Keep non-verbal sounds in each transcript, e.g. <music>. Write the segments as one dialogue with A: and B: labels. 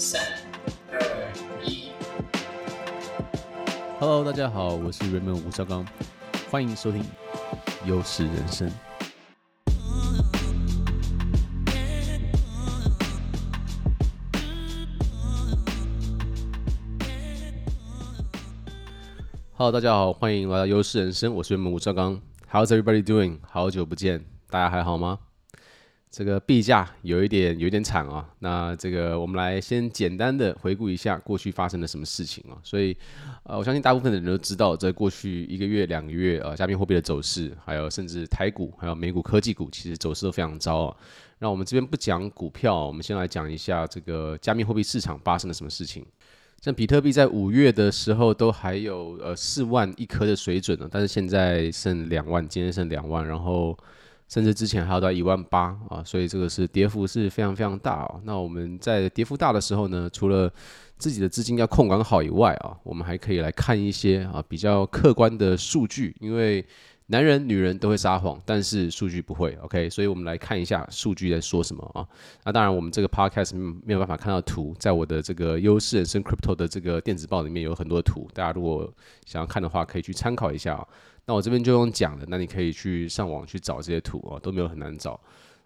A: 三、二、一。
B: Hello，大家好，我是 Raymond 吴绍刚，欢迎收听优势人生。Hello，大家好，欢迎来到优势人生，我是 Raymond 吴绍刚。How's everybody doing？好久不见，大家还好吗？这个币价有一点有一点惨啊，那这个我们来先简单的回顾一下过去发生了什么事情啊。所以，呃，我相信大部分的人都知道，在过去一个月、两个月，呃，加密货币的走势，还有甚至台股，还有美股科技股，其实走势都非常糟啊。那我们这边不讲股票，我们先来讲一下这个加密货币市场发生了什么事情。像比特币在五月的时候都还有呃四万一颗的水准呢，但是现在剩两万，今天剩两万，然后。甚至之前还要到一万八啊，所以这个是跌幅是非常非常大哦。那我们在跌幅大的时候呢，除了自己的资金要控管好以外啊，我们还可以来看一些啊比较客观的数据，因为男人女人都会撒谎，但是数据不会。OK，所以我们来看一下数据在说什么啊。那当然，我们这个 Podcast 没有办法看到图，在我的这个优势人生 Crypto 的这个电子报里面有很多图，大家如果想要看的话，可以去参考一下啊。那我这边就用讲的，那你可以去上网去找这些图啊，都没有很难找。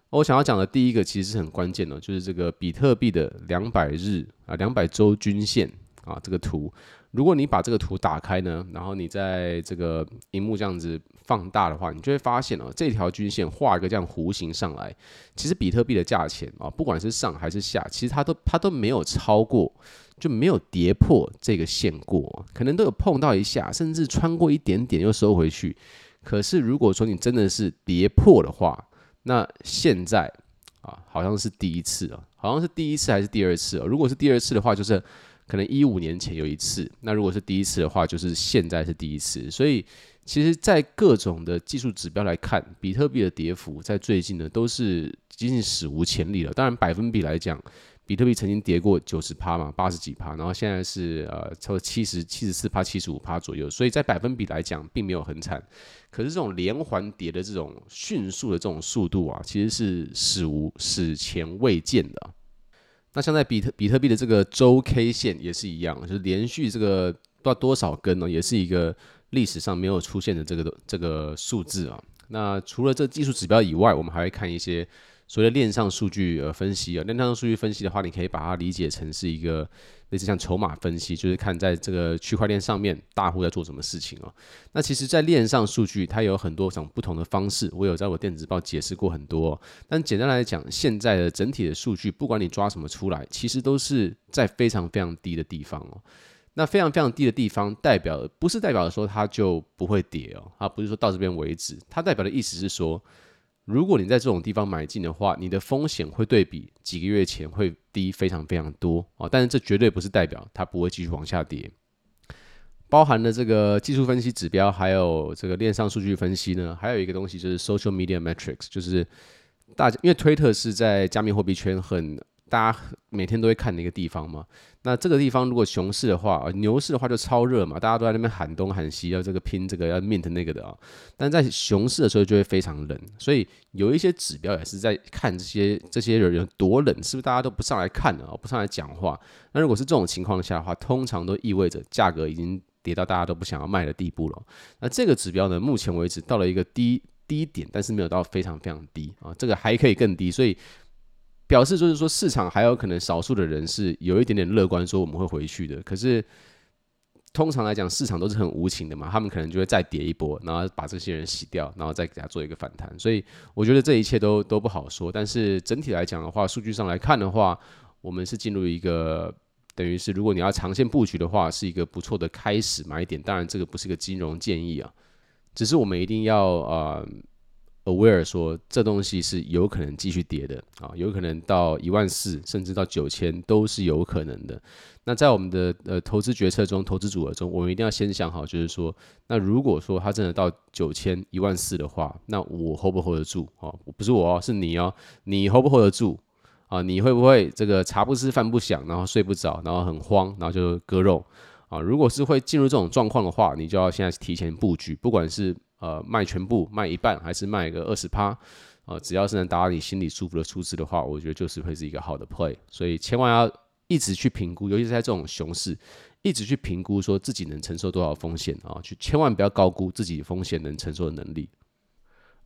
B: 我想要讲的第一个其实是很关键的，就是这个比特币的两百日啊、两百周均线啊这个图。如果你把这个图打开呢，然后你在这个荧幕这样子放大的话，你就会发现哦，这条均线画一个这样弧形上来，其实比特币的价钱啊，不管是上还是下，其实它都它都没有超过。就没有跌破这个线过，可能都有碰到一下，甚至穿过一点点又收回去。可是如果说你真的是跌破的话，那现在啊，好像是第一次啊，好像是第一次还是第二次啊？如果是第二次的话，就是可能一五年前有一次；那如果是第一次的话，就是现在是第一次。所以，其实，在各种的技术指标来看，比特币的跌幅在最近呢，都是接近史无前例了。当然，百分比来讲。比特币曾经跌过九十趴嘛，八十几趴，然后现在是呃，差不多七十七十四趴、七十五趴左右，所以在百分比来讲，并没有很惨。可是这种连环跌的这种迅速的这种速度啊，其实是史无史前未见的。那像在比特比特币的这个周 K 线也是一样，就是连续这个不知道多少根呢，也是一个历史上没有出现的这个这个数字啊。那除了这技术指标以外，我们还会看一些。所谓的链上数据呃分析啊，链上数据分析的话，你可以把它理解成是一个类似像筹码分析，就是看在这个区块链上面大户在做什么事情哦。那其实，在链上数据它有很多种不同的方式，我有在我电子报解释过很多。但简单来讲，现在的整体的数据，不管你抓什么出来，其实都是在非常非常低的地方哦。那非常非常低的地方，代表不是代表说它就不会跌哦，它不是说到这边为止，它代表的意思是说。如果你在这种地方买进的话，你的风险会对比几个月前会低非常非常多哦。但是这绝对不是代表它不会继续往下跌。包含了这个技术分析指标，还有这个链上数据分析呢，还有一个东西就是 social media metrics，就是大家因为推特是在加密货币圈很。大家每天都会看的一个地方嘛，那这个地方如果熊市的话，牛市的话就超热嘛，大家都在那边喊东喊西，要这个拼这个要 mint 那个的啊。但在熊市的时候就会非常冷，所以有一些指标也是在看这些这些人有多冷，是不是大家都不上来看了，不上来讲话？那如果是这种情况下的话，通常都意味着价格已经跌到大家都不想要卖的地步了。那这个指标呢，目前为止到了一个低低点，但是没有到非常非常低啊，这个还可以更低，所以。表示就是说，市场还有可能少数的人是有一点点乐观，说我们会回去的。可是通常来讲，市场都是很无情的嘛，他们可能就会再跌一波，然后把这些人洗掉，然后再给他做一个反弹。所以我觉得这一切都都不好说。但是整体来讲的话，数据上来看的话，我们是进入一个等于是，如果你要长线布局的话，是一个不错的开始买点。当然，这个不是个金融建议啊，只是我们一定要呃。Aware 说这东西是有可能继续跌的啊，有可能到一万四，甚至到九千都是有可能的。那在我们的呃投资决策中，投资组合中，我们一定要先想好，就是说，那如果说它真的到九千、一万四的话，那我 hold 不 hold 得住啊？不是我哦，是你哦，你 hold 不 hold 得住啊？你会不会这个茶不思饭不想，然后睡不着，然后很慌，然后就割肉啊？如果是会进入这种状况的话，你就要现在提前布局，不管是。呃，卖全部卖一半，还是卖一个二十趴，呃，只要是能达到你心里舒服的数字的话，我觉得就是会是一个好的 play。所以千万要一直去评估，尤其是在这种熊市，一直去评估说自己能承受多少风险啊，去千万不要高估自己风险能承受的能力。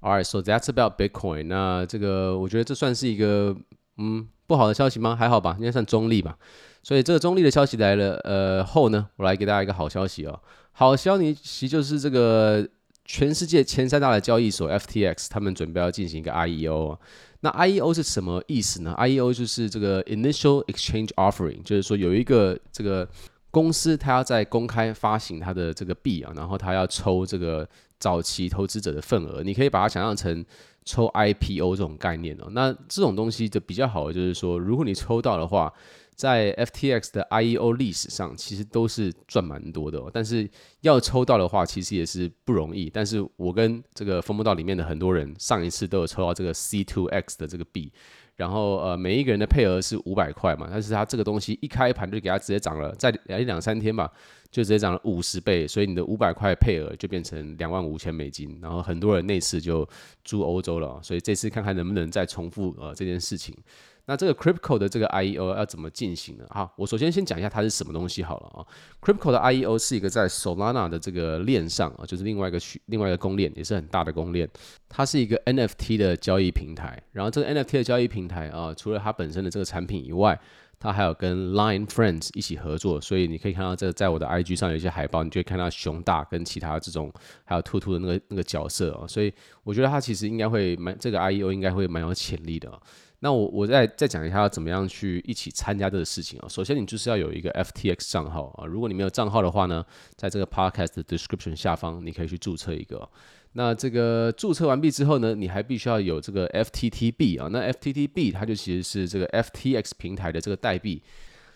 B: Alright, so that's about Bitcoin。那这个我觉得这算是一个嗯不好的消息吗？还好吧，应该算中立吧。所以这个中立的消息来了，呃后呢，我来给大家一个好消息哦。好消息就是这个全世界前三大的交易所 FTX，他们准备要进行一个 IEO。那 IEO 是什么意思呢？IEO 就是这个 Initial Exchange Offering，就是说有一个这个公司，它要在公开发行它的这个币啊，然后它要抽这个早期投资者的份额。你可以把它想象成抽 IPO 这种概念哦。那这种东西就比较好的就是说，如果你抽到的话。在 FTX 的 IEO 历史上，其实都是赚蛮多的哦。但是要抽到的话，其实也是不容易。但是我跟这个风魔道里面的很多人，上一次都有抽到这个 C2X 的这个币。然后呃，每一个人的配额是五百块嘛。但是他这个东西一开盘就给他直接涨了，在一两三天吧，就直接涨了五十倍。所以你的五百块配额就变成两万五千美金。然后很多人那次就住欧洲了。所以这次看看能不能再重复呃这件事情。那这个 Crypto 的这个 IEO 要怎么进行呢？好，我首先先讲一下它是什么东西好了啊。Crypto 的 IEO 是一个在 Solana 的这个链上啊，就是另外一个区，另外一个公链，也是很大的公链。它是一个 NFT 的交易平台。然后这个 NFT 的交易平台啊，除了它本身的这个产品以外，它还有跟 Line Friends 一起合作。所以你可以看到这个在我的 IG 上有一些海报，你就会看到熊大跟其他这种还有兔兔的那个那个角色啊。所以我觉得它其实应该会蛮这个 IEO 应该会蛮有潜力的。那我我再再讲一下要怎么样去一起参加这个事情啊。首先你就是要有一个 FTX 账号啊。如果你没有账号的话呢，在这个 podcast description 下方你可以去注册一个。那这个注册完毕之后呢，你还必须要有这个 FTTB 啊。那 FTTB 它就其实是这个 FTX 平台的这个代币。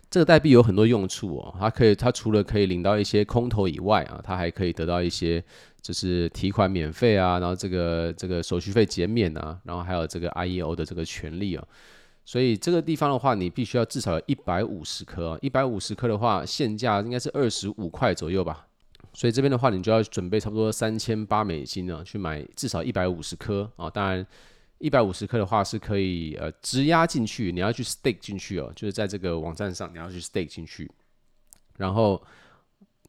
B: 这个代币有很多用处哦，它可以它除了可以领到一些空投以外啊，它还可以得到一些。就是提款免费啊，然后这个这个手续费减免啊，然后还有这个 IEO 的这个权利啊，所以这个地方的话，你必须要至少有一百五十颗啊，一百五十颗的话，现价应该是二十五块左右吧，所以这边的话，你就要准备差不多三千八美金呢，去买至少一百五十颗啊，当然一百五十颗的话是可以呃质押进去，你要去 stake 进去哦，就是在这个网站上你要去 stake 进去，然后。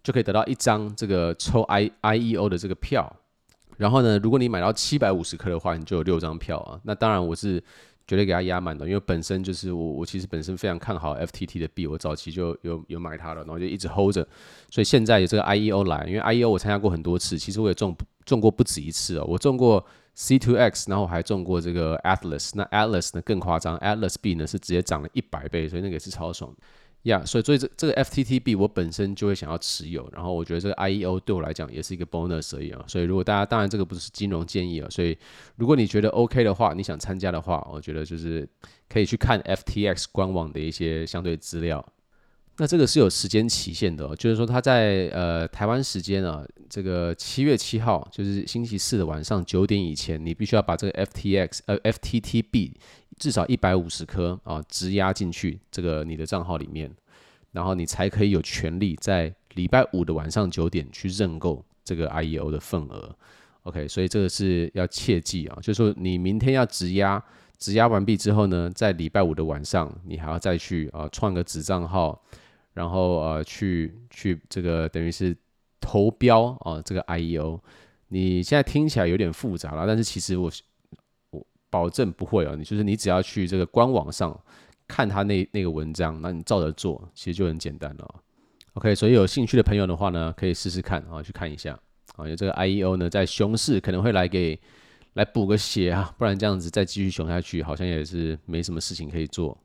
B: 就可以得到一张这个抽 I I E O 的这个票，然后呢，如果你买到七百五十颗的话，你就有六张票啊。那当然我是绝对给它压满的，因为本身就是我我其实本身非常看好 F T T 的币，我早期就有有买它了，然后就一直 hold 着。所以现在有这个 I E O 来，因为 I E O 我参加过很多次，其实我也中中过不止一次哦。我中过 C two X，然后我还中过这个 Atlas，那 Atlas 呢更夸张，Atlas 币呢是直接涨了一百倍，所以那个也是超爽。呀所以所以这这个 FTTB 我本身就会想要持有，然后我觉得这个 IEO 对我来讲也是一个 bonus 而已啊。所以如果大家当然这个不是金融建议啊，所以如果你觉得 OK 的话，你想参加的话，我觉得就是可以去看 FTX 官网的一些相对资料。那这个是有时间期限的哦，就是说他在呃台湾时间啊，这个七月七号就是星期四的晚上九点以前，你必须要把这个 FTX 呃 FTTB。至少一百五十颗啊，质押进去这个你的账号里面，然后你才可以有权利在礼拜五的晚上九点去认购这个 IEO 的份额。OK，所以这个是要切记啊，就是说你明天要质押，质押完毕之后呢，在礼拜五的晚上，你还要再去啊创个子账号，然后呃去去这个等于是投标啊这个 IEO。你现在听起来有点复杂了，但是其实我我。保证不会啊，你就是你只要去这个官网上看他那那个文章，那你照着做，其实就很简单了。OK，所以有兴趣的朋友的话呢，可以试试看啊，去看一下啊。因为这个 IEO 呢，在熊市可能会来给来补个血啊，不然这样子再继续熊下去，好像也是没什么事情可以做。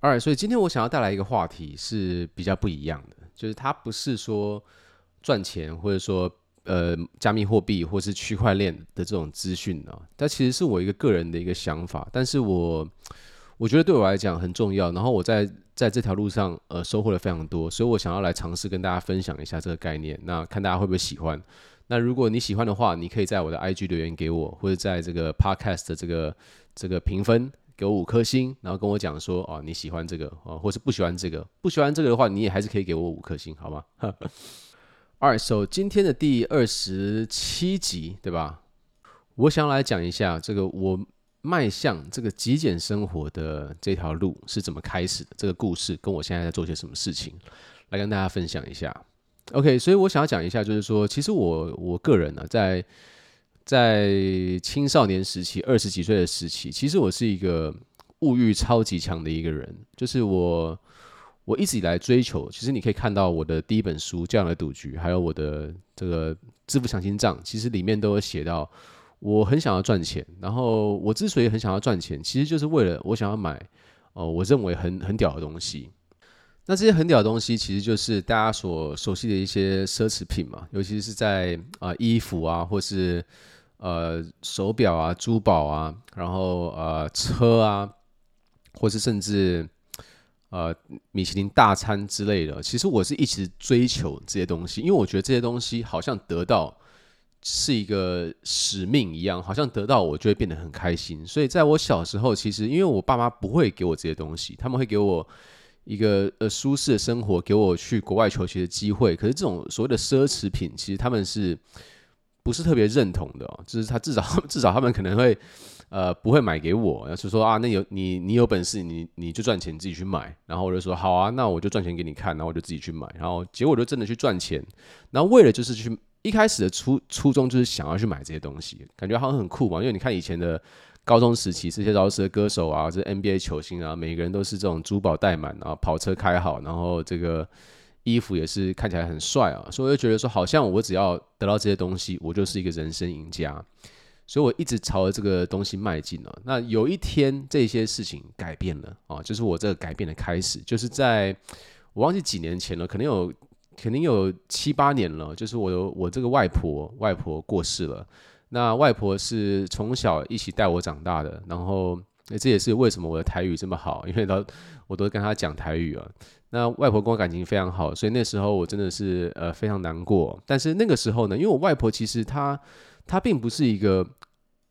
B: 哎所以今天我想要带来一个话题是比较不一样的，就是它不是说赚钱，或者说。呃，加密货币或是区块链的这种资讯啊，它其实是我一个个人的一个想法，但是我我觉得对我来讲很重要。然后我在在这条路上呃收获了非常多，所以我想要来尝试跟大家分享一下这个概念，那看大家会不会喜欢。那如果你喜欢的话，你可以在我的 IG 留言给我，或者在这个 Podcast 的这个这个评分给我五颗星，然后跟我讲说哦你喜欢这个哦，或是不喜欢这个，不喜欢这个的话，你也还是可以给我五颗星，好吗？<laughs> Alright, so 今天的第二十七集，对吧？我想来讲一下这个我迈向这个极简生活的这条路是怎么开始的？这个故事跟我现在在做些什么事情，来跟大家分享一下。OK，所以我想要讲一下，就是说，其实我我个人呢、在在青少年时期，二十几岁的时期，其实我是一个物欲超级强的一个人，就是我我一直以来追求，其实你可以看到我的第一本书《这样的赌局》，还有我的这个致富强心脏，其实里面都有写到。我很想要赚钱，然后我之所以很想要赚钱，其实就是为了我想要买哦、呃，我认为很很屌的东西。那这些很屌的东西，其实就是大家所熟悉的一些奢侈品嘛，尤其是在啊、衣服啊，或是呃手表啊、珠宝啊，然后呃车啊，或是甚至呃米其林大餐之类的。其实我是一直追求这些东西，因为我觉得这些东西好像得到。是一个使命一样，好像得到我就会变得很开心。所以在我小时候，其实因为我爸妈不会给我这些东西，他们会给我一个呃舒适的生活，给我去国外求学的机会。可是这种所谓的奢侈品，其实他们是不是特别认同的哦？就是他至少 <laughs> 至少他们可能会呃不会买给我，然后就说啊，那有你你有本事，你你就赚钱自己去买。然后我就说好啊，那我就赚钱给你看，然后我就自己去买。然后结果就真的去赚钱，然后为了就是去。一开始的初初衷就是想要去买这些东西，感觉好像很酷嘛。因为你看以前的高中时期，这些饶舌歌手啊，这 NBA 球星啊，每个人都是这种珠宝戴满啊，跑车开好，然后这个衣服也是看起来很帅啊，所以我就觉得说，好像我只要得到这些东西，我就是一个人生赢家。所以我一直朝着这个东西迈进了。那有一天，这些事情改变了啊，就是我这个改变的开始，就是在我忘记几年前了，可能有。肯定有七八年了，就是我有我这个外婆外婆过世了。那外婆是从小一起带我长大的，然后那这也是为什么我的台语这么好，因为她我都跟他讲台语啊。那外婆跟我感情非常好，所以那时候我真的是呃非常难过。但是那个时候呢，因为我外婆其实她她并不是一个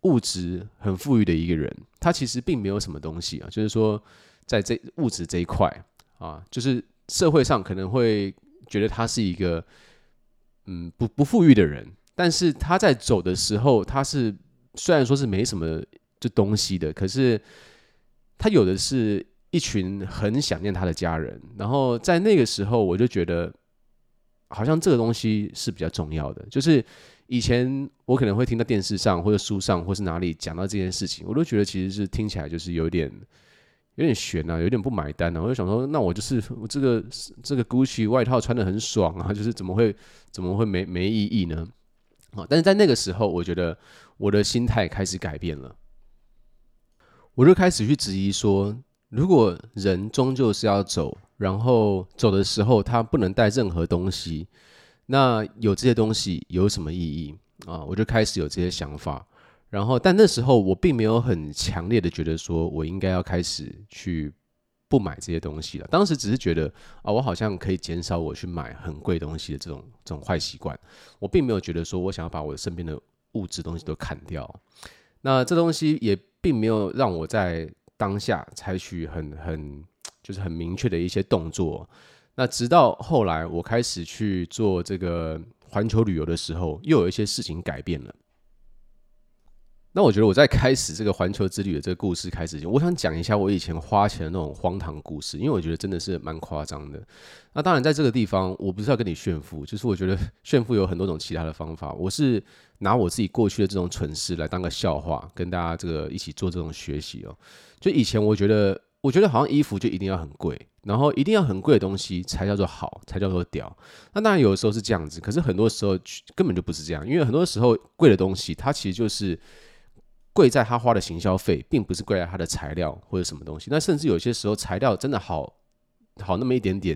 B: 物质很富裕的一个人，她其实并没有什么东西啊，就是说在这物质这一块啊，就是社会上可能会。觉得他是一个嗯不不富裕的人，但是他在走的时候，他是虽然说是没什么就东西的，可是他有的是一群很想念他的家人。然后在那个时候，我就觉得好像这个东西是比较重要的。就是以前我可能会听到电视上或者书上或是哪里讲到这件事情，我都觉得其实是听起来就是有点。有点悬呐、啊，有点不买单呢、啊。我就想说，那我就是我这个这个 Gucci 外套穿的很爽啊，<laughs> 就是怎么会怎么会没没意义呢？啊！但是在那个时候，我觉得我的心态开始改变了，我就开始去质疑说，如果人终究是要走，然后走的时候他不能带任何东西，那有这些东西有什么意义啊？我就开始有这些想法。然后，但那时候我并没有很强烈的觉得说我应该要开始去不买这些东西了。当时只是觉得啊，我好像可以减少我去买很贵东西的这种这种坏习惯。我并没有觉得说我想要把我身边的物质东西都砍掉。那这东西也并没有让我在当下采取很很就是很明确的一些动作。那直到后来我开始去做这个环球旅游的时候，又有一些事情改变了。那我觉得我在开始这个环球之旅的这个故事开始前，我想讲一下我以前花钱的那种荒唐故事，因为我觉得真的是蛮夸张的。那当然，在这个地方，我不是要跟你炫富，就是我觉得 <laughs> 炫富有很多种其他的方法。我是拿我自己过去的这种蠢事来当个笑话，跟大家这个一起做这种学习哦。就以前我觉得，我觉得好像衣服就一定要很贵，然后一定要很贵的东西才叫做好，才叫做屌。那当然有的时候是这样子，可是很多时候根本就不是这样，因为很多时候贵的东西它其实就是。贵在他花的行销费，并不是贵在他的材料或者什么东西。那甚至有些时候材料真的好好那么一点点，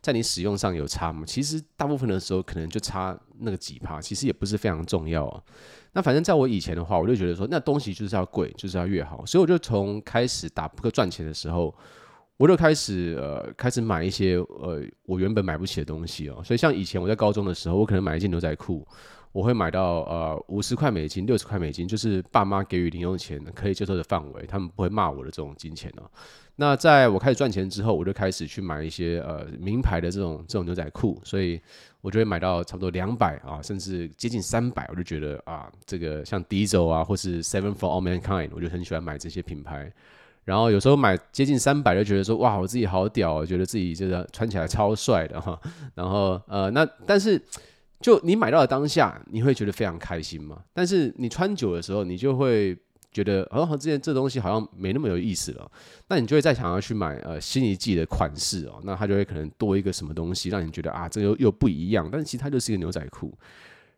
B: 在你使用上有差吗？其实大部分的时候可能就差那个几趴，其实也不是非常重要啊。那反正在我以前的话，我就觉得说，那东西就是要贵，就是要越好。所以我就从开始打扑克赚钱的时候，我就开始呃开始买一些呃我原本买不起的东西哦。所以像以前我在高中的时候，我可能买一件牛仔裤。我会买到呃五十块美金、六十块美金，就是爸妈给予零用钱可以接受的范围，他们不会骂我的这种金钱哦。那在我开始赚钱之后，我就开始去买一些呃名牌的这种这种牛仔裤，所以我就会买到差不多两百啊，甚至接近三百，我就觉得啊，这个像 Diesel 啊，或是 Seven for All Mankind，我就很喜欢买这些品牌。然后有时候买接近三百，就觉得说哇，我自己好屌，我觉得自己这个穿起来超帅的哈。然后呃，那但是就你买到的当下，你会觉得非常开心嘛？但是你穿久的时候，你就会。觉得哦，好像这件这东西好像没那么有意思了，那你就会再想要去买呃新一季的款式哦，那它就会可能多一个什么东西，让你觉得啊，这又又不一样，但是其实它就是一个牛仔裤。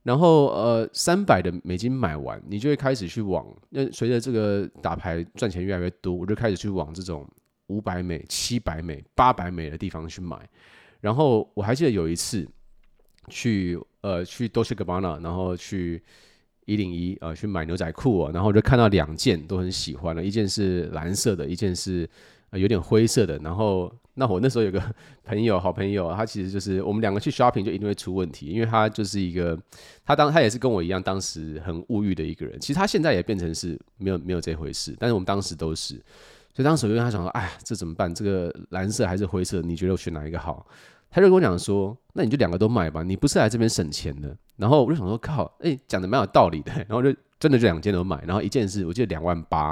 B: 然后呃，三百的美金买完，你就会开始去往那随着这个打牌赚钱越来越多，我就开始去往这种五百美、七百美、八百美的地方去买。然后我还记得有一次去呃去 Dolce Gabbana，然后去。一零一啊，去买牛仔裤哦，然后我就看到两件都很喜欢的，一件是蓝色的，一件是呃有点灰色的。然后那我那时候有个 <laughs> 朋友，好朋友，他其实就是我们两个去 shopping 就一定会出问题，因为他就是一个他当他也是跟我一样，当时很物欲的一个人。其实他现在也变成是没有没有这回事，但是我们当时都是，所以当时我就跟他讲说，哎，这怎么办？这个蓝色还是灰色？你觉得我选哪一个好？他就跟我讲说，那你就两个都买吧，你不是来这边省钱的。然后我就想说，靠，哎、讲的蛮有道理的。<laughs> 然后就真的就两件都买，然后一件是我记得两万八，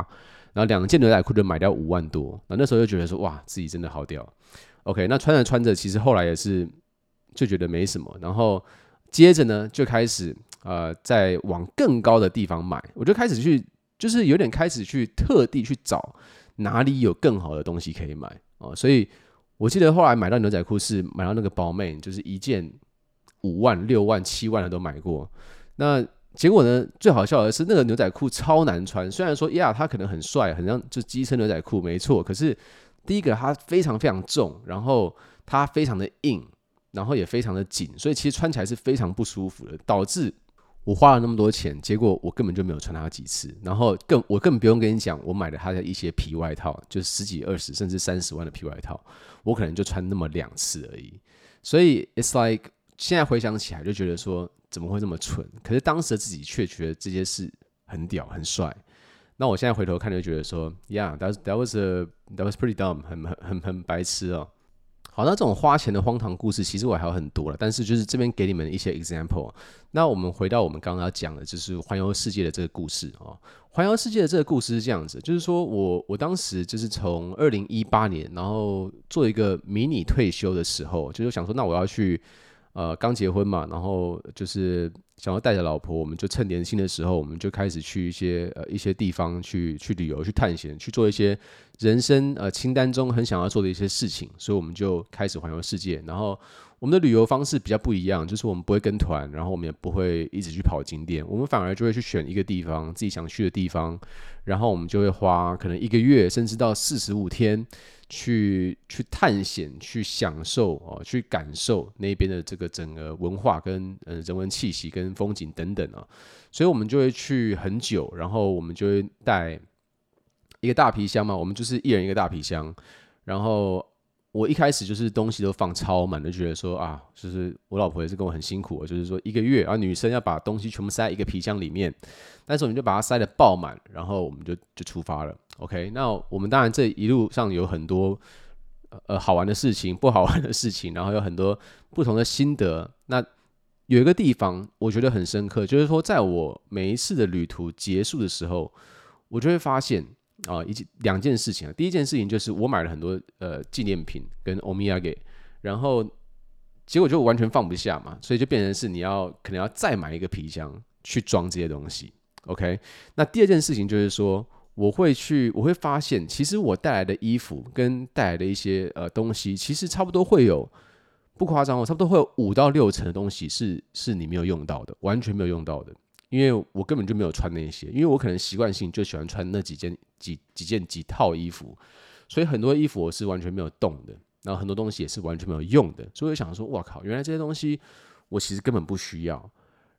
B: 然后两件牛仔裤就买掉五万多。然后那时候就觉得说，哇，自己真的好屌。OK，那穿着穿着，其实后来也是就觉得没什么。然后接着呢，就开始呃，在往更高的地方买。我就开始去，就是有点开始去特地去找哪里有更好的东西可以买哦。所以我记得后来买到牛仔裤是买到那个 Balmain，就是一件。五万、六万、七万的都买过，那结果呢？最好笑的是那个牛仔裤超难穿。虽然说呀，它可能很帅，很像就机车牛仔裤，没错。可是第一个它非常非常重，然后它非常的硬，然后也非常的紧，所以其实穿起来是非常不舒服的。导致我花了那么多钱，结果我根本就没有穿它几次。然后更我根本不用跟你讲，我买了它的一些皮外套，就十几、二十甚至三十万的皮外套，我可能就穿那么两次而已。所以 it's like。现在回想起来，就觉得说怎么会这么蠢？可是当时的自己却觉得这件事很屌、很帅。那我现在回头看，就觉得说，Yeah，that that was a that was pretty dumb，很很很很白痴哦。好，那这种花钱的荒唐故事，其实我还有很多了。但是就是这边给你们一些 example。那我们回到我们刚刚要讲的，就是环游世界的这个故事哦。环游世界的这个故事是这样子，就是说我我当时就是从二零一八年，然后做一个迷你退休的时候，就是想说，那我要去。呃，刚结婚嘛，然后就是想要带着老婆，我们就趁年轻的时候，我们就开始去一些呃一些地方去去旅游、去探险、去做一些人生呃清单中很想要做的一些事情，所以我们就开始环游世界。然后我们的旅游方式比较不一样，就是我们不会跟团，然后我们也不会一直去跑景点，我们反而就会去选一个地方自己想去的地方，然后我们就会花可能一个月甚至到四十五天。去去探险，去享受哦，去感受那边的这个整个文化跟呃人文气息跟风景等等啊，所以我们就会去很久，然后我们就会带一个大皮箱嘛，我们就是一人一个大皮箱，然后。我一开始就是东西都放超满，就觉得说啊，就是我老婆也是跟我很辛苦，就是说一个月啊，女生要把东西全部塞一个皮箱里面，但是我们就把它塞得爆满，然后我们就就出发了。OK，那我们当然这一路上有很多呃好玩的事情，不好玩的事情，然后有很多不同的心得。那有一个地方我觉得很深刻，就是说在我每一次的旅途结束的时候，我就会发现。啊，一件两件事情啊。第一件事情就是我买了很多呃纪念品跟欧米亚给，然后结果就完全放不下嘛，所以就变成是你要可能要再买一个皮箱去装这些东西。OK，那第二件事情就是说，我会去，我会发现，其实我带来的衣服跟带来的一些呃东西，其实差不多会有不夸张哦，差不多会有五到六成的东西是是你没有用到的，完全没有用到的。因为我根本就没有穿那些，因为我可能习惯性就喜欢穿那几件几几件几套衣服，所以很多衣服我是完全没有动的，然后很多东西也是完全没有用的，所以我想说，哇靠，原来这些东西我其实根本不需要。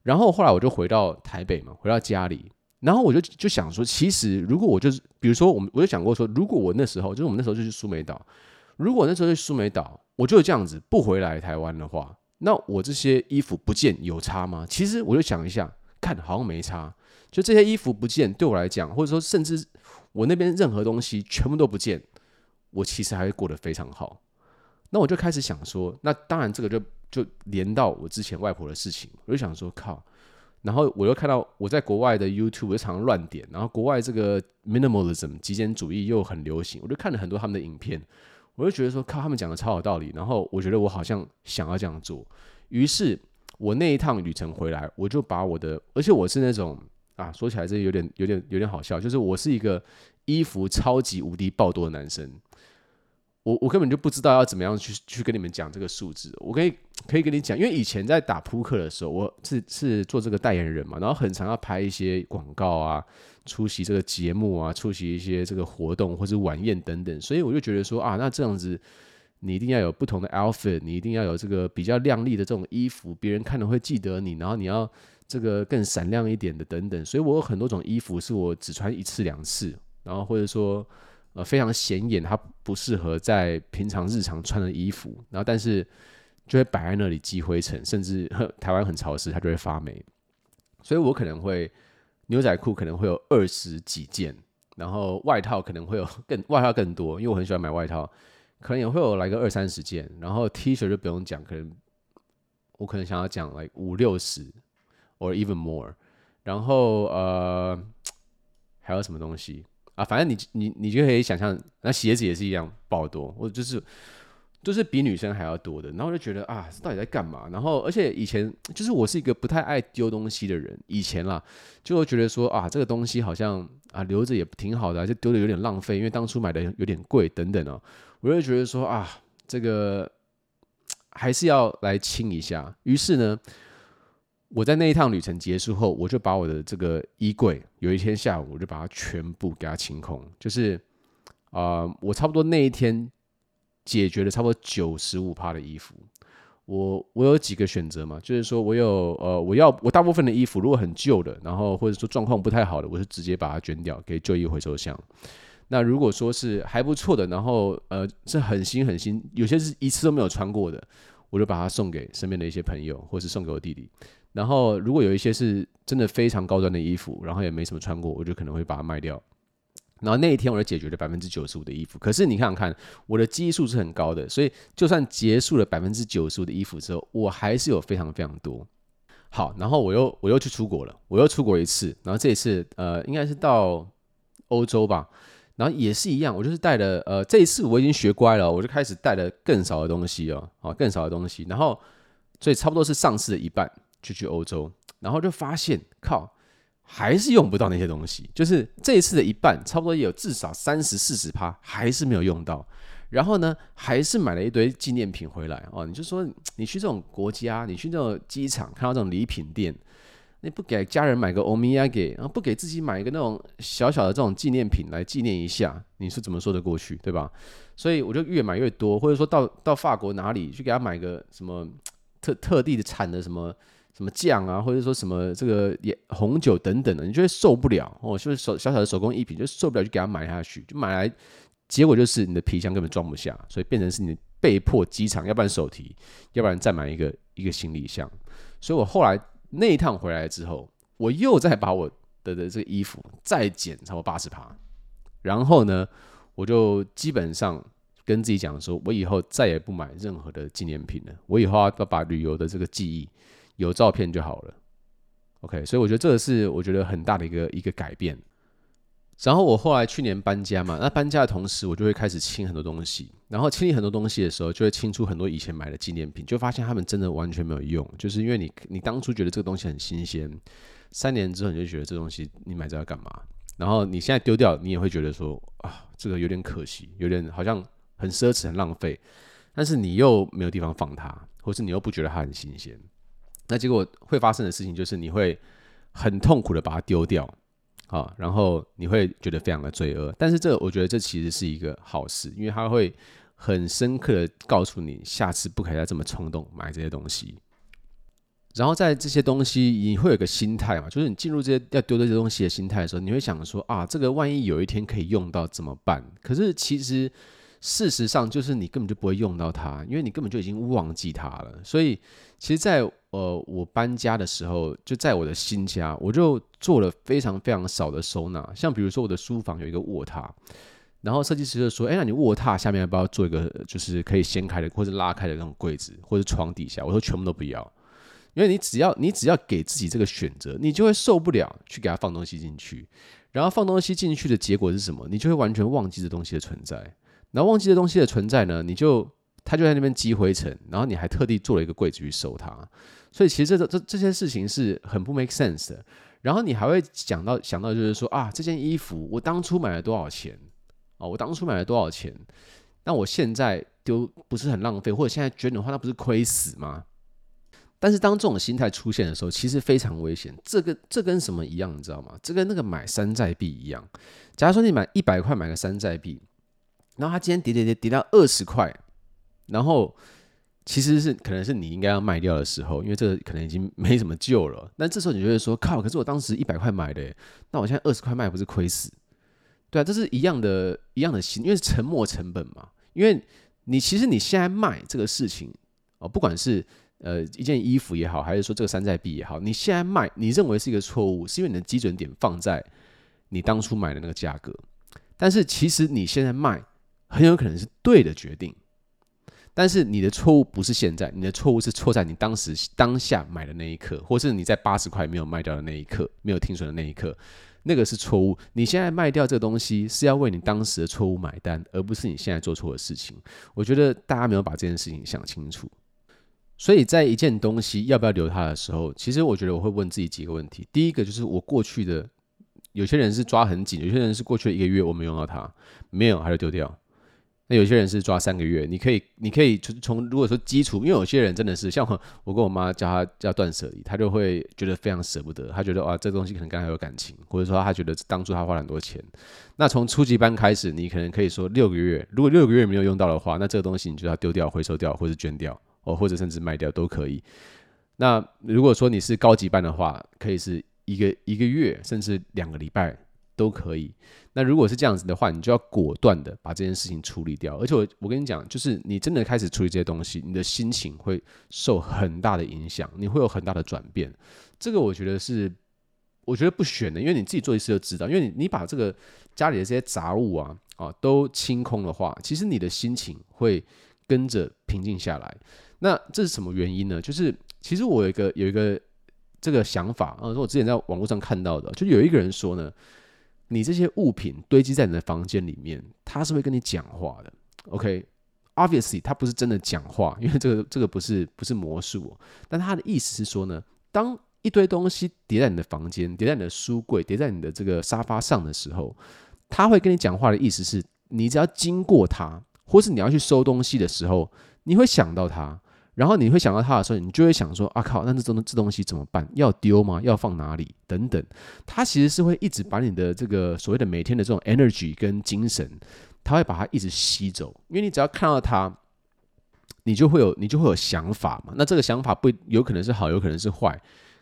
B: 然后后来我就回到台北嘛，回到家里，然后我就就想说，其实如果我就是，比如说我们我就想过说，如果我那时候就是我们那时候就去苏梅岛，如果那时候去苏梅岛，我就这样子不回来台湾的话。那我这些衣服不见有差吗？其实我就想一下，看好像没差。就这些衣服不见，对我来讲，或者说甚至我那边任何东西全部都不见，我其实还会过得非常好。那我就开始想说，那当然这个就就连到我之前外婆的事情，我就想说靠。然后我又看到我在国外的 YouTube 常常乱点，然后国外这个 minimalism 极简主义又很流行，我就看了很多他们的影片。我就觉得说，靠，他们讲的超有道理。然后我觉得我好像想要这样做。于是，我那一趟旅程回来，我就把我的，而且我是那种啊，说起来这有点、有点、有点好笑，就是我是一个衣服超级无敌爆多的男生。我我根本就不知道要怎么样去去跟你们讲这个数字。我可以可以跟你讲，因为以前在打扑克的时候，我是是做这个代言人嘛，然后很常要拍一些广告啊。出席这个节目啊，出席一些这个活动或者晚宴等等，所以我就觉得说啊，那这样子你一定要有不同的 outfit，你一定要有这个比较亮丽的这种衣服，别人看了会记得你，然后你要这个更闪亮一点的等等。所以我有很多种衣服是我只穿一次两次，然后或者说呃非常显眼，它不适合在平常日常穿的衣服，然后但是就会摆在那里积灰尘，甚至台湾很潮湿，它就会发霉。所以我可能会。牛仔裤可能会有二十几件，然后外套可能会有更外套更多，因为我很喜欢买外套，可能也会有来个二三十件，然后 T 恤就不用讲，可能我可能想要讲来五六十，or even more，然后呃还有什么东西啊？反正你你你就可以想象，那鞋子也是一样爆多，我就是。就是比女生还要多的，然后就觉得啊，到底在干嘛？然后而且以前就是我是一个不太爱丢东西的人，以前啦，就会觉得说啊，这个东西好像啊留着也挺好的，就丢的有点浪费，因为当初买的有点贵等等哦，我就觉得说啊，这个还是要来清一下。于是呢，我在那一趟旅程结束后，我就把我的这个衣柜，有一天下午我就把它全部给它清空，就是啊，我差不多那一天。解决了差不多九十五趴的衣服，我我有几个选择嘛，就是说我有呃，我要我大部分的衣服如果很旧的，然后或者说状况不太好的，我是直接把它捐掉给旧衣回收箱。那如果说是还不错的，然后呃是很新很新，有些是一次都没有穿过的，我就把它送给身边的一些朋友，或是送给我弟弟。然后如果有一些是真的非常高端的衣服，然后也没什么穿过，我就可能会把它卖掉。然后那一天我就解决了百分之九十五的衣服，可是你看看我的基数是很高的，所以就算结束了百分之九十五的衣服之后，我还是有非常非常多。好，然后我又我又去出国了，我又出国一次，然后这一次呃应该是到欧洲吧，然后也是一样，我就是带了呃这一次我已经学乖了，我就开始带了更少的东西哦，啊更少的东西，然后所以差不多是上次的一半就去欧洲，然后就发现靠。还是用不到那些东西，就是这一次的一半，差不多也有至少三十四十趴还是没有用到。然后呢，还是买了一堆纪念品回来哦。你就说你去这种国家，你去这种机场看到这种礼品店，你不给家人买个欧米亚给，然后不给自己买一个那种小小的这种纪念品来纪念一下，你是怎么说得过去，对吧？所以我就越买越多，或者说到到法国哪里去给他买个什么特特地的产的什么。什么酱啊，或者说什么这个也红酒等等的，你就会受不了哦，就是手小小的手工艺品，就受不了，就给他买下去，就买来，结果就是你的皮箱根本装不下，所以变成是你被迫机场，要不然手提，要不然再买一个一个行李箱。所以我后来那一趟回来之后，我又再把我的的这个衣服再减超过八十趴，然后呢，我就基本上跟自己讲说，我以后再也不买任何的纪念品了，我以后要把旅游的这个记忆。有照片就好了，OK，所以我觉得这个是我觉得很大的一个一个改变。然后我后来去年搬家嘛，那搬家的同时，我就会开始清很多东西。然后清理很多东西的时候，就会清出很多以前买的纪念品，就发现他们真的完全没有用。就是因为你你当初觉得这个东西很新鲜，三年之后你就觉得这东西你买这要干嘛？然后你现在丢掉，你也会觉得说啊，这个有点可惜，有点好像很奢侈、很浪费。但是你又没有地方放它，或是你又不觉得它很新鲜。那结果会发生的事情就是你会很痛苦的把它丢掉，好，然后你会觉得非常的罪恶。但是这我觉得这其实是一个好事，因为它会很深刻的告诉你，下次不可以再这么冲动买这些东西。然后在这些东西，你会有个心态嘛，就是你进入这些要丢这些东西的心态的时候，你会想说啊，这个万一有一天可以用到怎么办？可是其实事实上就是你根本就不会用到它，因为你根本就已经忘记它了。所以，其实，在呃我搬家的时候，就在我的新家，我就做了非常非常少的收纳。像比如说我的书房有一个卧榻，然后设计师就说：“哎，那你卧榻下面要不要做一个就是可以掀开的或者拉开的那种柜子，或者床底下？”我说：“全部都不要，因为你只要你只要给自己这个选择，你就会受不了去给他放东西进去。然后放东西进去的结果是什么？你就会完全忘记这东西的存在。”然后忘记这东西的存在呢，你就他就在那边积灰尘，然后你还特地做了一个柜子去收它，所以其实这这这些事情是很不 make sense 的。然后你还会想到想到就是说啊，这件衣服我当初买了多少钱啊？我当初买了多少钱？那我现在丢不是很浪费，或者现在捐的话，那不是亏死吗？但是当这种心态出现的时候，其实非常危险。这个这跟什么一样，你知道吗？这跟那个买山寨币一样。假如说你买一百块买个山寨币。然后它今天跌跌跌跌到二十块，然后其实是可能是你应该要卖掉的时候，因为这个可能已经没什么救了。那这时候你就会说：靠！可是我当时一百块买的，那我现在二十块卖不是亏死？对啊，这是一样的，一样的心，因为是沉没成本嘛。因为你其实你现在卖这个事情哦，不管是呃一件衣服也好，还是说这个山寨币也好，你现在卖，你认为是一个错误，是因为你的基准点放在你当初买的那个价格，但是其实你现在卖。很有可能是对的决定，但是你的错误不是现在，你的错误是错在你当时当下买的那一刻，或是你在八十块没有卖掉的那一刻，没有听损的那一刻，那个是错误。你现在卖掉这个东西是要为你当时的错误买单，而不是你现在做错的事情。我觉得大家没有把这件事情想清楚，所以在一件东西要不要留它的时候，其实我觉得我会问自己几个问题。第一个就是我过去的有些人是抓很紧，有些人是过去一个月我没用到它，没有还是丢掉。那有些人是抓三个月，你可以，你可以从从如果说基础，因为有些人真的是像我，我跟我妈叫他叫断舍离，他就会觉得非常舍不得，他觉得啊这东西可能跟他有感情，或者说他觉得当初他花了很多钱。那从初级班开始，你可能可以说六个月，如果六个月没有用到的话，那这个东西你就要丢掉、回收掉，或者捐掉，哦，或者甚至卖掉都可以。那如果说你是高级班的话，可以是一个一个月，甚至两个礼拜。都可以。那如果是这样子的话，你就要果断的把这件事情处理掉。而且我我跟你讲，就是你真的开始处理这些东西，你的心情会受很大的影响，你会有很大的转变。这个我觉得是，我觉得不选的，因为你自己做一次就知道。因为你你把这个家里的这些杂物啊啊都清空的话，其实你的心情会跟着平静下来。那这是什么原因呢？就是其实我有一个有一个这个想法啊，是我之前在网络上看到的，就有一个人说呢。你这些物品堆积在你的房间里面，他是会跟你讲话的。OK，obviously，他不是真的讲话，因为这个这个不是不是魔术。但他的意思是说呢，当一堆东西叠在你的房间、叠在你的书柜、叠在你的这个沙发上的时候，他会跟你讲话的意思是，你只要经过他，或是你要去收东西的时候，你会想到他。然后你会想到他的时候，你就会想说：“啊靠，那这东这东西怎么办？要丢吗？要放哪里？等等。”他其实是会一直把你的这个所谓的每天的这种 energy 跟精神，他会把它一直吸走。因为你只要看到他，你就会有你就会有想法嘛。那这个想法不有可能是好，有可能是坏，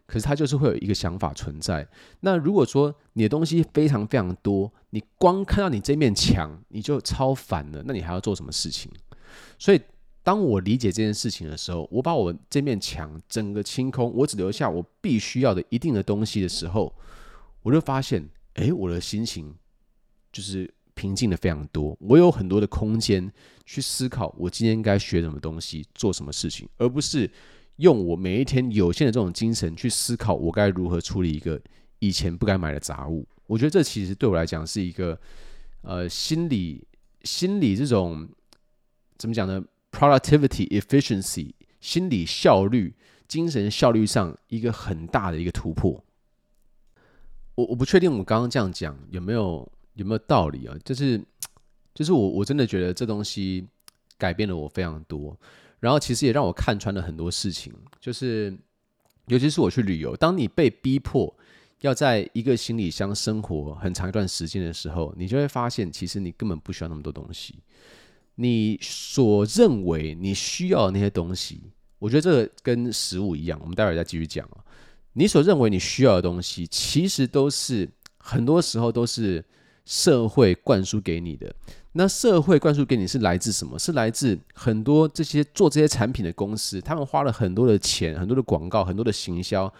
B: 可是他就是会有一个想法存在。那如果说你的东西非常非常多，你光看到你这面墙你就超烦了，那你还要做什么事情？所以。当我理解这件事情的时候，我把我这面墙整个清空，我只留下我必须要的一定的东西的时候，我就发现，哎，我的心情就是平静的非常多。我有很多的空间去思考，我今天应该学什么东西，做什么事情，而不是用我每一天有限的这种精神去思考我该如何处理一个以前不该买的杂物。我觉得这其实对我来讲是一个，呃，心理心理这种怎么讲呢？Productivity, efficiency，心理效率、精神效率上一个很大的一个突破。我我不确定我们刚刚这样讲有没有有没有道理啊？就是就是我我真的觉得这东西改变了我非常多，然后其实也让我看穿了很多事情。就是尤其是我去旅游，当你被逼迫要在一个行李箱生活很长一段时间的时候，你就会发现，其实你根本不需要那么多东西。你所认为你需要的那些东西，我觉得这个跟食物一样，我们待会儿再继续讲啊。你所认为你需要的东西，其实都是很多时候都是社会灌输给你的。那社会灌输给你是来自什么？是来自很多这些做这些产品的公司，他们花了很多的钱、很多的广告、很多的行销，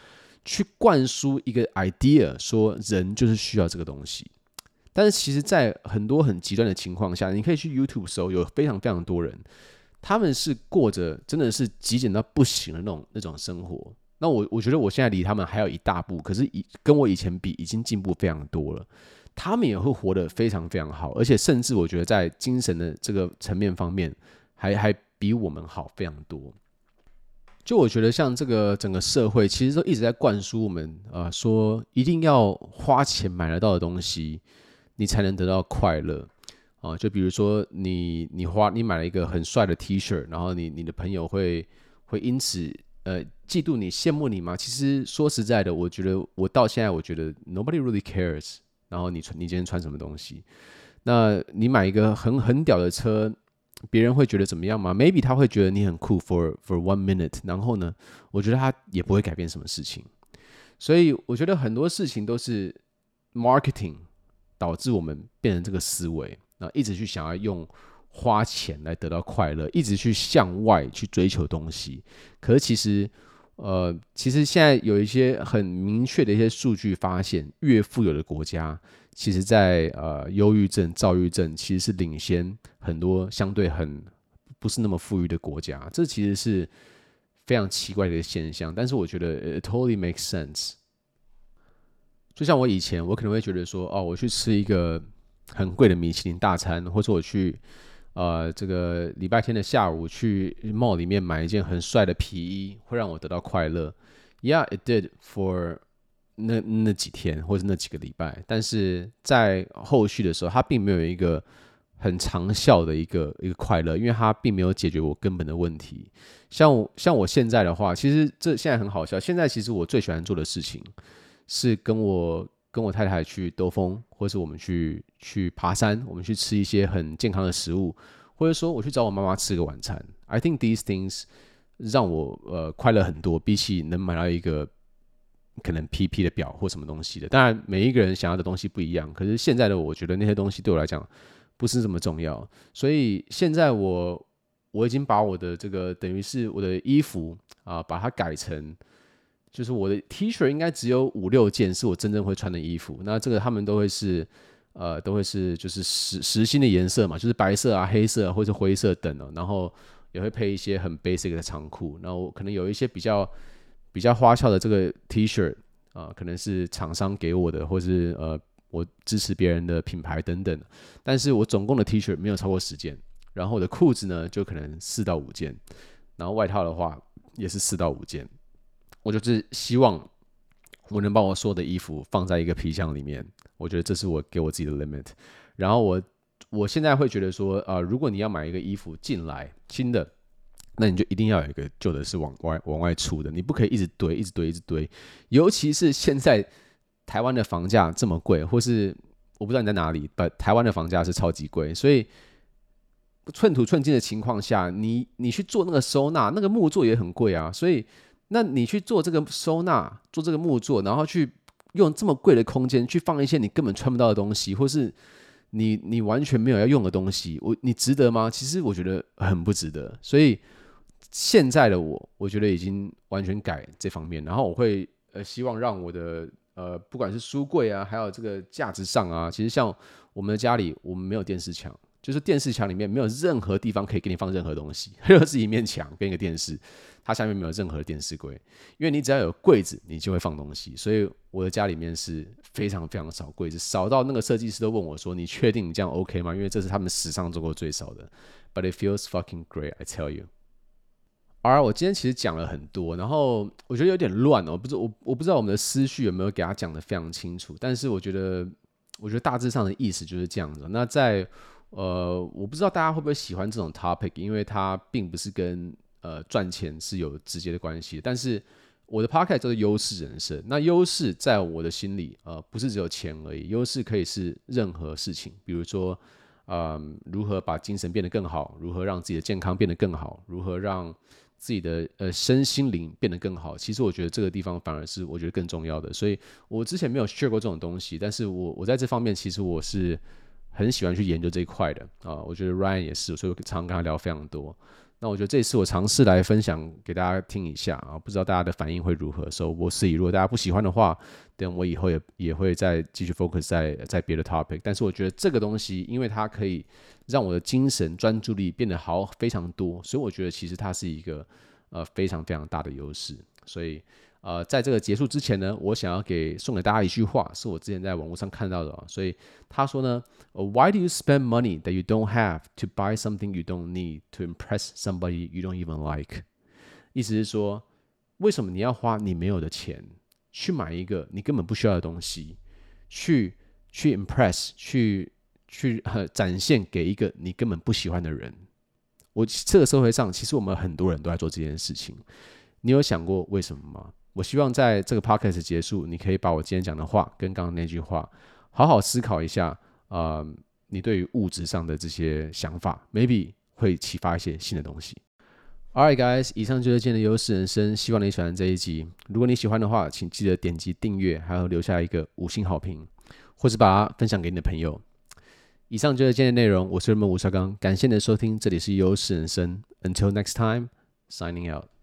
B: 去灌输一个 idea，说人就是需要这个东西。但是其实，在很多很极端的情况下，你可以去 YouTube 搜，有非常非常多人，他们是过着真的是极简到不行的那种那种生活。那我我觉得我现在离他们还有一大步，可是以跟我以前比，已经进步非常多了。他们也会活得非常非常好，而且甚至我觉得在精神的这个层面方面还，还还比我们好非常多。就我觉得，像这个整个社会，其实都一直在灌输我们，呃，说一定要花钱买得到的东西，你才能得到快乐啊。就比如说你你花你买了一个很帅的 T 恤，然后你你的朋友会会因此呃嫉妒你、羡慕你吗？其实说实在的，我觉得我到现在我觉得 nobody really cares。然后你穿你今天穿什么东西？那你买一个很很屌的车，别人会觉得怎么样吗？Maybe 他会觉得你很酷 for for one minute。然后呢，我觉得他也不会改变什么事情。所以我觉得很多事情都是 marketing 导致我们变成这个思维，然后一直去想要用花钱来得到快乐，一直去向外去追求东西。可是其实。呃，其实现在有一些很明确的一些数据发现，越富有的国家，其实在呃忧郁症、躁郁症其实是领先很多相对很不是那么富裕的国家。这其实是非常奇怪的一个现象，但是我觉得 it totally makes sense。就像我以前，我可能会觉得说，哦，我去吃一个很贵的米其林大餐，或者我去。呃，这个礼拜天的下午去 mall 里面买一件很帅的皮衣，会让我得到快乐。Yeah, it did for 那那几天或者那几个礼拜，但是在后续的时候，它并没有一个很长效的一个一个快乐，因为它并没有解决我根本的问题。像我像我现在的话，其实这现在很好笑。现在其实我最喜欢做的事情是跟我。跟我太太去兜风，或是我们去去爬山，我们去吃一些很健康的食物，或者说我去找我妈妈吃个晚餐。I think these things 让我呃快乐很多，比起能买到一个可能 PP 的表或什么东西的。当然，每一个人想要的东西不一样，可是现在的我觉得那些东西对我来讲不是这么重要。所以现在我我已经把我的这个等于是我的衣服啊，把它改成。就是我的 T 恤应该只有五六件是我真正会穿的衣服，那这个他们都会是，呃，都会是就是实实心的颜色嘛，就是白色啊、黑色啊或者灰色等哦，然后也会配一些很 basic 的长裤，那我可能有一些比较比较花俏的这个 T 恤啊，可能是厂商给我的，或是呃我支持别人的品牌等等，但是我总共的 T 恤没有超过十件，然后我的裤子呢就可能四到五件，然后外套的话也是四到五件。我就是希望我能把我所有的衣服放在一个皮箱里面，我觉得这是我给我自己的 limit。然后我我现在会觉得说，啊、呃，如果你要买一个衣服进来新的，那你就一定要有一个旧的是往外往外出的，你不可以一直堆，一直堆，一直堆。尤其是现在台湾的房价这么贵，或是我不知道你在哪里，但台湾的房价是超级贵，所以寸土寸金的情况下，你你去做那个收纳，那个木作也很贵啊，所以。那你去做这个收纳，做这个木作，然后去用这么贵的空间去放一些你根本穿不到的东西，或是你你完全没有要用的东西，我你值得吗？其实我觉得很不值得。所以现在的我，我觉得已经完全改这方面，然后我会呃希望让我的呃不管是书柜啊，还有这个架子上啊，其实像我们的家里，我们没有电视墙。就是电视墙里面没有任何地方可以给你放任何东西，<laughs> 就是一面墙跟一个电视，它下面没有任何电视柜，因为你只要有柜子，你就会放东西。所以我的家里面是非常非常少柜子，少到那个设计师都问我说：“你确定你这样 OK 吗？”因为这是他们史上做过最少的。But it feels fucking great, I tell you. 而我今天其实讲了很多，然后我觉得有点乱哦，不是我我不知道我们的思绪有没有给他讲得非常清楚，但是我觉得我觉得大致上的意思就是这样子。那在呃，我不知道大家会不会喜欢这种 topic，因为它并不是跟呃赚钱是有直接的关系。但是我的 podcast 叫做优势人生，那优势在我的心里，呃，不是只有钱而已，优势可以是任何事情，比如说，嗯、如何把精神变得更好，如何让自己的健康变得更好，如何让自己的呃身心灵变得更好。其实我觉得这个地方反而是我觉得更重要的。所以我之前没有 share 过这种东西，但是我我在这方面其实我是。很喜欢去研究这一块的啊。我觉得 Ryan 也是，所以我常跟他聊非常多。那我觉得这次我尝试来分享给大家听一下啊，不知道大家的反应会如何。所以我是以如果大家不喜欢的话，等我以后也也会再继续 focus 在在别的 topic。但是我觉得这个东西，因为它可以让我的精神专注力变得好非常多，所以我觉得其实它是一个呃非常非常大的优势。所以。呃，在这个结束之前呢，我想要给送给大家一句话，是我之前在网络上看到的啊。所以他说呢，Why do you spend money that you don't have to buy something you don't need to impress somebody you don't even like？意思是说，为什么你要花你没有的钱去买一个你根本不需要的东西，去去 impress，去去呃展现给一个你根本不喜欢的人？我这个社会上，其实我们很多人都在做这件事情。你有想过为什么吗？我希望在这个 podcast 结束，你可以把我今天讲的话跟刚刚那句话好好思考一下。呃，你对于物质上的这些想法，maybe 会启发一些新的东西。Alright, guys，以上就是今天的优势人生，希望你喜欢这一集。如果你喜欢的话，请记得点击订阅，还有留下一个五星好评，或是把它分享给你的朋友。以上就是今天的内容，我是人们吴绍刚，感谢你的收听，这里是优势人生。Until next time, signing out.